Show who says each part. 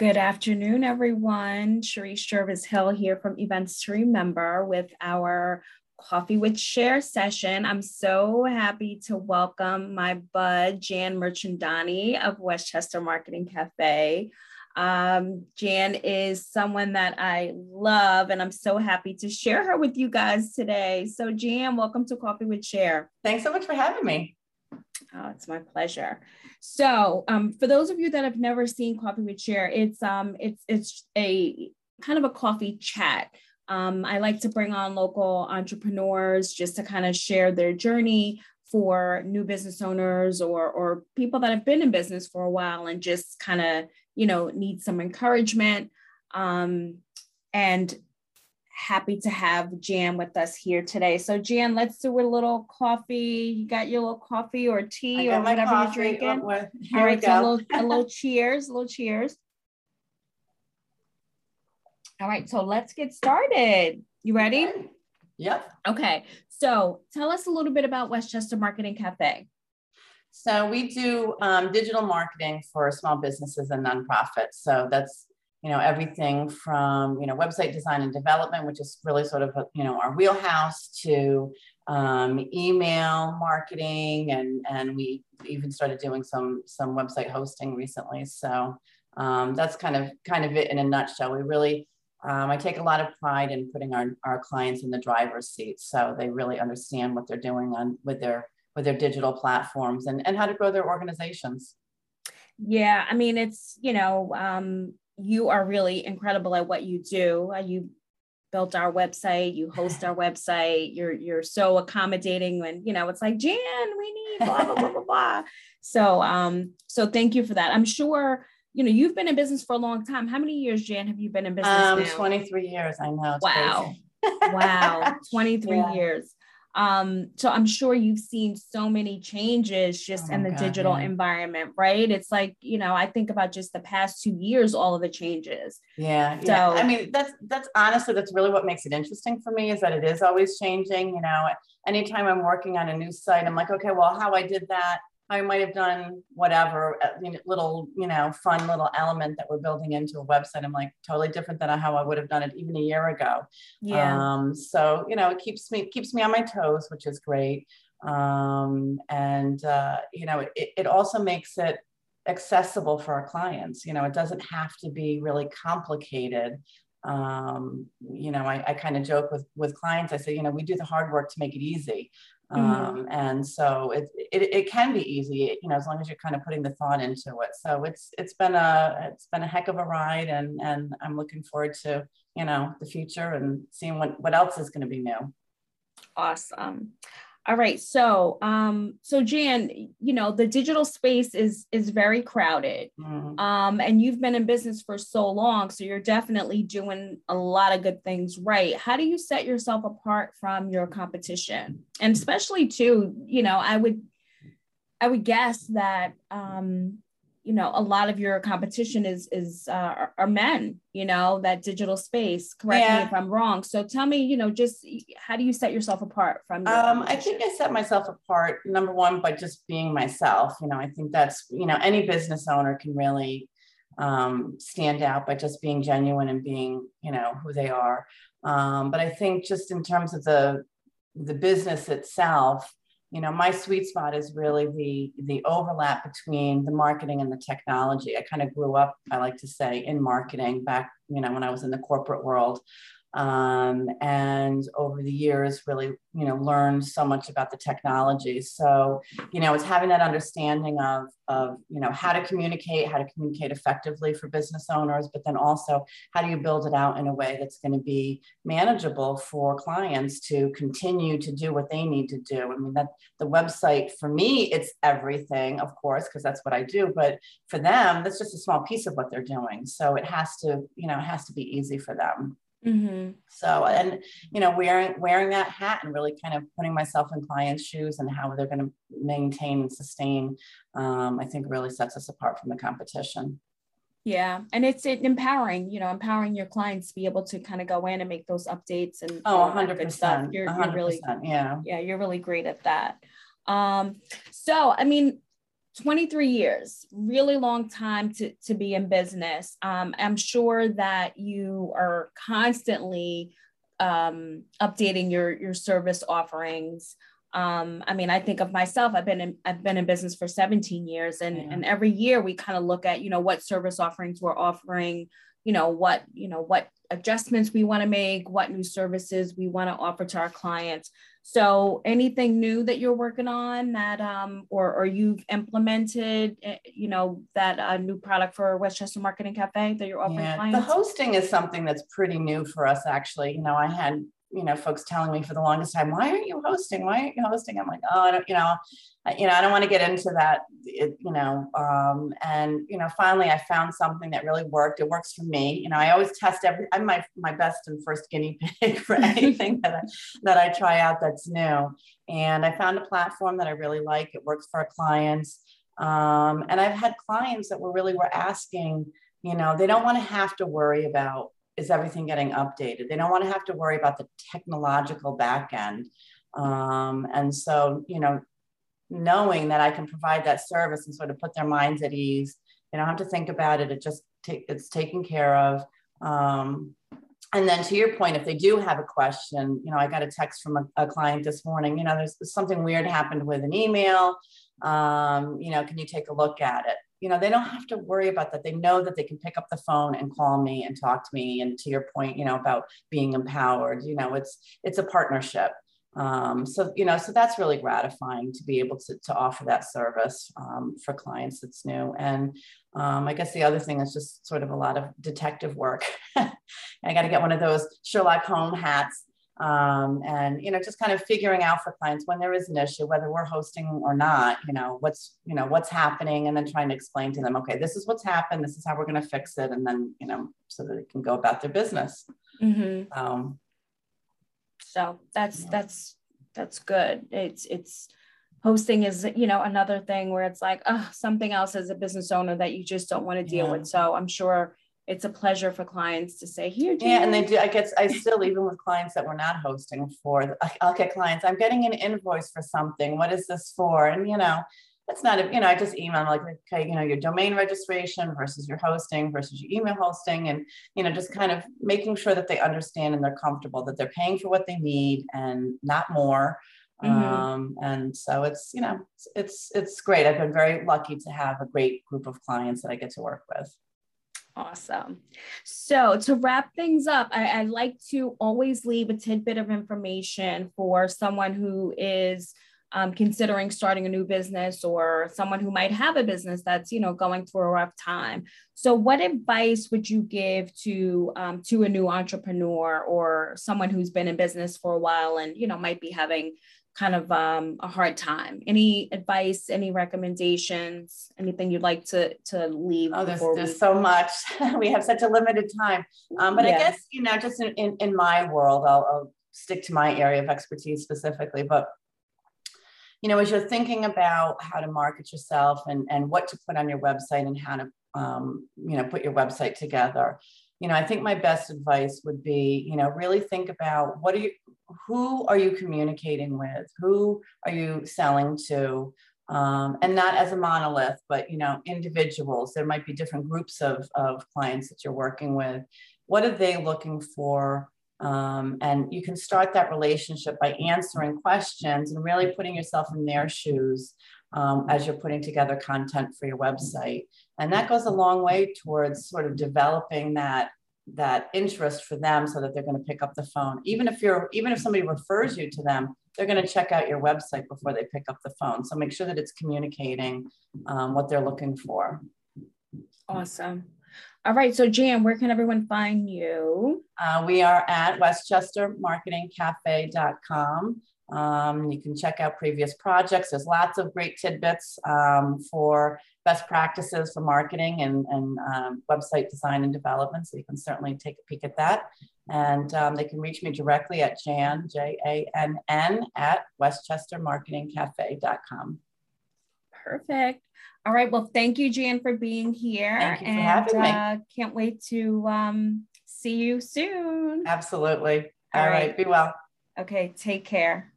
Speaker 1: Good afternoon, everyone. Sharice Jervis Hill here from Events to Remember with our Coffee with Cher session. I'm so happy to welcome my bud, Jann Mirchandani of Westchester Marketing Cafe. Um, Jann is someone that I love, and I'm so happy to share her with you guys today. So, Jann, welcome to Coffee with Cher.
Speaker 2: Thanks so much for having me.
Speaker 1: Oh, it's my pleasure. So, um, for those of you that have never seen Coffee with Cher, it's um, it's it's a kind of a coffee chat. Um, I like to bring on local entrepreneurs just to kind of share their journey for new business owners or or people that have been in business for a while and just kind of you know need some encouragement. Um, and happy to have Jann with us here today. So Jann, let's do a little coffee. You got your little coffee or tea or whatever coffee. you're drinking. Well, All right, so a little, a little cheers, a little cheers. All right, so let's get started. You ready?
Speaker 2: Yep.
Speaker 1: Okay, so tell us a little bit about Westchester Marketing Cafe.
Speaker 2: So we do um, digital marketing for small businesses and nonprofits. So that's you know everything from you know website design and development which is really sort of you know our wheelhouse to um, email marketing and and we even started doing some some website hosting recently so um, that's kind of kind of it in a nutshell we really um, I take a lot of pride in putting our, our clients in the driver's seat so they really understand what they're doing on with their with their digital platforms and, and how to grow their organizations.
Speaker 1: Yeah, I mean, it's, you know, um, you are really incredible at what you do. Uh, you built our website, you host our website, you're you're so accommodating when you know it's like Jann, we need blah blah blah blah blah. So um, so thank you for that. I'm sure you know you've been in business for a long time. How many years, Jann, have you been in business? Um,
Speaker 2: now? 23 years. I know.
Speaker 1: wow. wow. 23 yeah. years. Um, so I'm sure you've seen so many changes just oh in the God, digital yeah. environment, right? It's like, you know, I think about just the past two years, all of the changes.
Speaker 2: Yeah. So yeah. I mean, that's that's honestly that's really what makes it interesting for me is that it is always changing. You know, anytime I'm working on a new site, I'm like, okay, well, how I did that I might have done whatever little, you know, fun little element that we're building into a website. I'm like totally different than how I would have done it even a year ago. Yeah. Um, so you know, it keeps me keeps me on my toes, which is great. Um, and uh, you know, it, it also makes it accessible for our clients. You know, it doesn't have to be really complicated. Um, you know, I, I kind of joke with with clients. I say, you know, we do the hard work to make it easy. Mm-hmm. Um, and so it, it, it can be easy, you know, as long as you're kind of putting the thought into it. So it's it's been a it's been a heck of a ride, and and I'm looking forward to you know the future and seeing what what else is going to be new.
Speaker 1: Awesome. All right. So, um, so Jann, you know, the digital space is is very crowded. Mm-hmm. Um, and you've been in business for so long, so you're definitely doing a lot of good things right. How do you set yourself apart from your competition? And especially too, you know, I would I would guess that um, you know a lot of your competition is is uh, are men you know that digital space correct yeah. me if i'm wrong. So tell me you know just how do you set yourself apart from
Speaker 2: um, i think i set myself apart number one by just being myself. You know i think that's you know any business owner can really um, stand out by just being genuine and being you know who they are. Um, but i think just in terms of the the business itself you know my sweet spot is really the the overlap between the marketing and the technology. I kind of grew up i like to say in marketing back you know when i was in the corporate world um, and over the years really you know learned so much about the technology. So you know it's having that understanding of of you know how to communicate how to communicate effectively for business owners but then also how do you build it out in a way that's going to be manageable for clients to continue to do what they need to do. I mean that the website for me it's everything of course because that's what i do but for them that's just a small piece of what they're doing. So it has to you know it has to be easy for them Mm-hmm. So, and you know, wearing wearing that hat and really kind of putting myself in clients' shoes and how they're going to maintain and sustain, um, I think really sets us apart from the competition.
Speaker 1: Yeah, and it's it empowering, you know, empowering your clients to be able to kind of go in and make those updates and
Speaker 2: oh, 100 percent.
Speaker 1: You're,
Speaker 2: you're
Speaker 1: really
Speaker 2: yeah,
Speaker 1: yeah, you're really great at that. Um, so I mean, 23 years, really long time to, to be in business. Um, I'm sure that you are constantly um, updating your, your service offerings. Um, I mean, I think of myself, I've been in, I've been in business for 17 years and, yeah. and every year we kind of look at, you know, what service offerings we're offering, you know, what, you know, what adjustments we want to make, what new services we want to offer to our clients. So anything new that you're working on that, um, or, or you've implemented, eh, you know, that uh, new product for Westchester Marketing Cafe that you're offering yeah, clients?
Speaker 2: The hosting is something that's pretty new for us, actually. You know, I had you know, folks telling me for the longest time, why aren't you hosting? Why aren't you hosting? I'm like, oh, I don't, you know, I, you know, I don't want to get into that, it, you know, um, and, you know, finally I found something that really worked. It works for me. You know, I always test every, I'm my, my best and first guinea pig for anything that I, that I try out that's new. And I found a platform that I really like. It works for our clients. Um, and I've had clients that were really were asking, you know, they don't want to have to worry about is everything getting updated? They don't want to have to worry about the technological back end. Um, and so, you know, knowing that I can provide that service and sort of put their minds at ease, they don't have to think about it. It just it's taken care of. Um, and then to your point, if they do have a question, you know, I got a text from a, a client this morning, you know, there's something weird happened with an email. Um, you know, can you take a look at it? You know, they don't have to worry about that. They know that they can pick up the phone and call me and talk to me. And to your point, you know, about being empowered, you know, it's it's a partnership. Um, so you know, so that's really gratifying to be able to, to offer that service um, for clients that's new. And um, I guess the other thing is just sort of a lot of detective work. I got to get one of those Sherlock Holmes hats um, and you know just kind of figuring out for clients when there is an issue whether we're hosting or not you know what's you know what's happening and then trying to explain to them okay this is what's happened this is how we're going to fix it and then you know so that they can go about their business mm-hmm. um,
Speaker 1: so that's yeah. that's that's good it's it's hosting is you know another thing where it's like oh something else as a business owner that you just don't want to deal yeah. with so i'm sure it's a pleasure for clients to say here
Speaker 2: yeah and they do i guess i still even with clients that we're not hosting for i'll get clients i'm getting an invoice for something. What is this for? And you know it's not a, you know i just email like okay you know your domain registration versus your hosting versus your email hosting and you know just kind of making sure that they understand and they're comfortable that they're paying for what they need and not more. Mm-hmm. Um, and so it's you know it's it's great. I've been very lucky to have a great group of clients that i get to work with
Speaker 1: Awesome. So to wrap things up, I, I, like to always leave a tidbit of information for someone who is um, considering starting a new business or someone who might have a business that's you know going through a rough time. So, what advice would you give to um, to a new entrepreneur or someone who's been in business for a while and you know might be having kind of um, a hard time. Any advice, any recommendations, anything you'd like to to leave?
Speaker 2: Oh, there's, there's so much. we have such a limited time. Um, but yeah. I guess you know, just in, in, in my world, I'll, I'll stick to my area of expertise specifically. But you know, as you're thinking about how to market yourself and and what to put on your website and how to um, you know put your website together you know i think my best advice would be you know really think about what are you who are you communicating with? Who are you selling to? Um, and not as a monolith, but you know, individuals. There might be different groups of, of clients that you're working with. What are they looking for? Um, and you can start that relationship by answering questions and really putting yourself in their shoes um, as you're putting together content for your website. And that goes a long way towards sort of developing that that interest for them so that they're going to pick up the phone. Even if you're even if somebody refers you to them they're going to check out your website before they pick up the phone. So make sure that it's communicating um, what they're looking for.
Speaker 1: Awesome. All right so Jann where can everyone find you?
Speaker 2: Uh, we are at westchestermarketingcafe.com um, you can check out previous projects. There's lots of great tidbits um, for best practices for marketing and, and um, website design and development. So you can certainly take a peek at that. And um, they can reach me directly at Jann, J A N N, at westchestermarketingcafe.com.
Speaker 1: Perfect. All right. Well, thank you, Jann, for being here.
Speaker 2: Thank you for and, having me. Uh,
Speaker 1: can't wait to um, see you soon.
Speaker 2: Absolutely. All, All right. right. Be well.
Speaker 1: Okay. Take care.